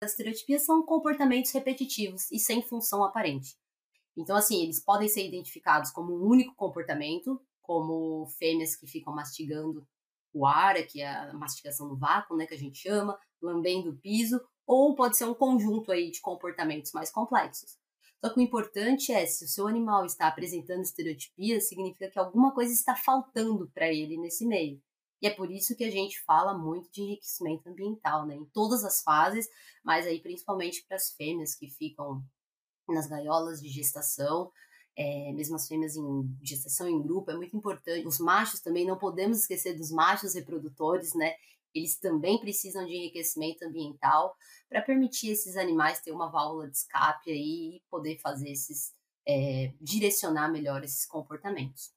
As estereotipias são comportamentos repetitivos e sem função aparente. Então, assim, eles podem ser identificados como um único comportamento, como fêmeas que ficam mastigando o ar, que é a mastigação no vácuo, né, que a gente chama, lambendo o piso, ou pode ser um conjunto aí de comportamentos mais complexos. Só que o importante é, se o seu animal está apresentando estereotipias, significa que alguma coisa está faltando para ele nesse meio. E é por isso que a gente fala muito de enriquecimento ambiental, né? Em todas as fases, mas aí principalmente para as fêmeas que ficam nas gaiolas de gestação, é, mesmo as fêmeas em gestação em grupo, é muito importante. Os machos também, não podemos esquecer dos machos reprodutores, né? Eles também precisam de enriquecimento ambiental para permitir esses animais ter uma válvula de escape aí e poder fazer esses, é, direcionar melhor esses comportamentos.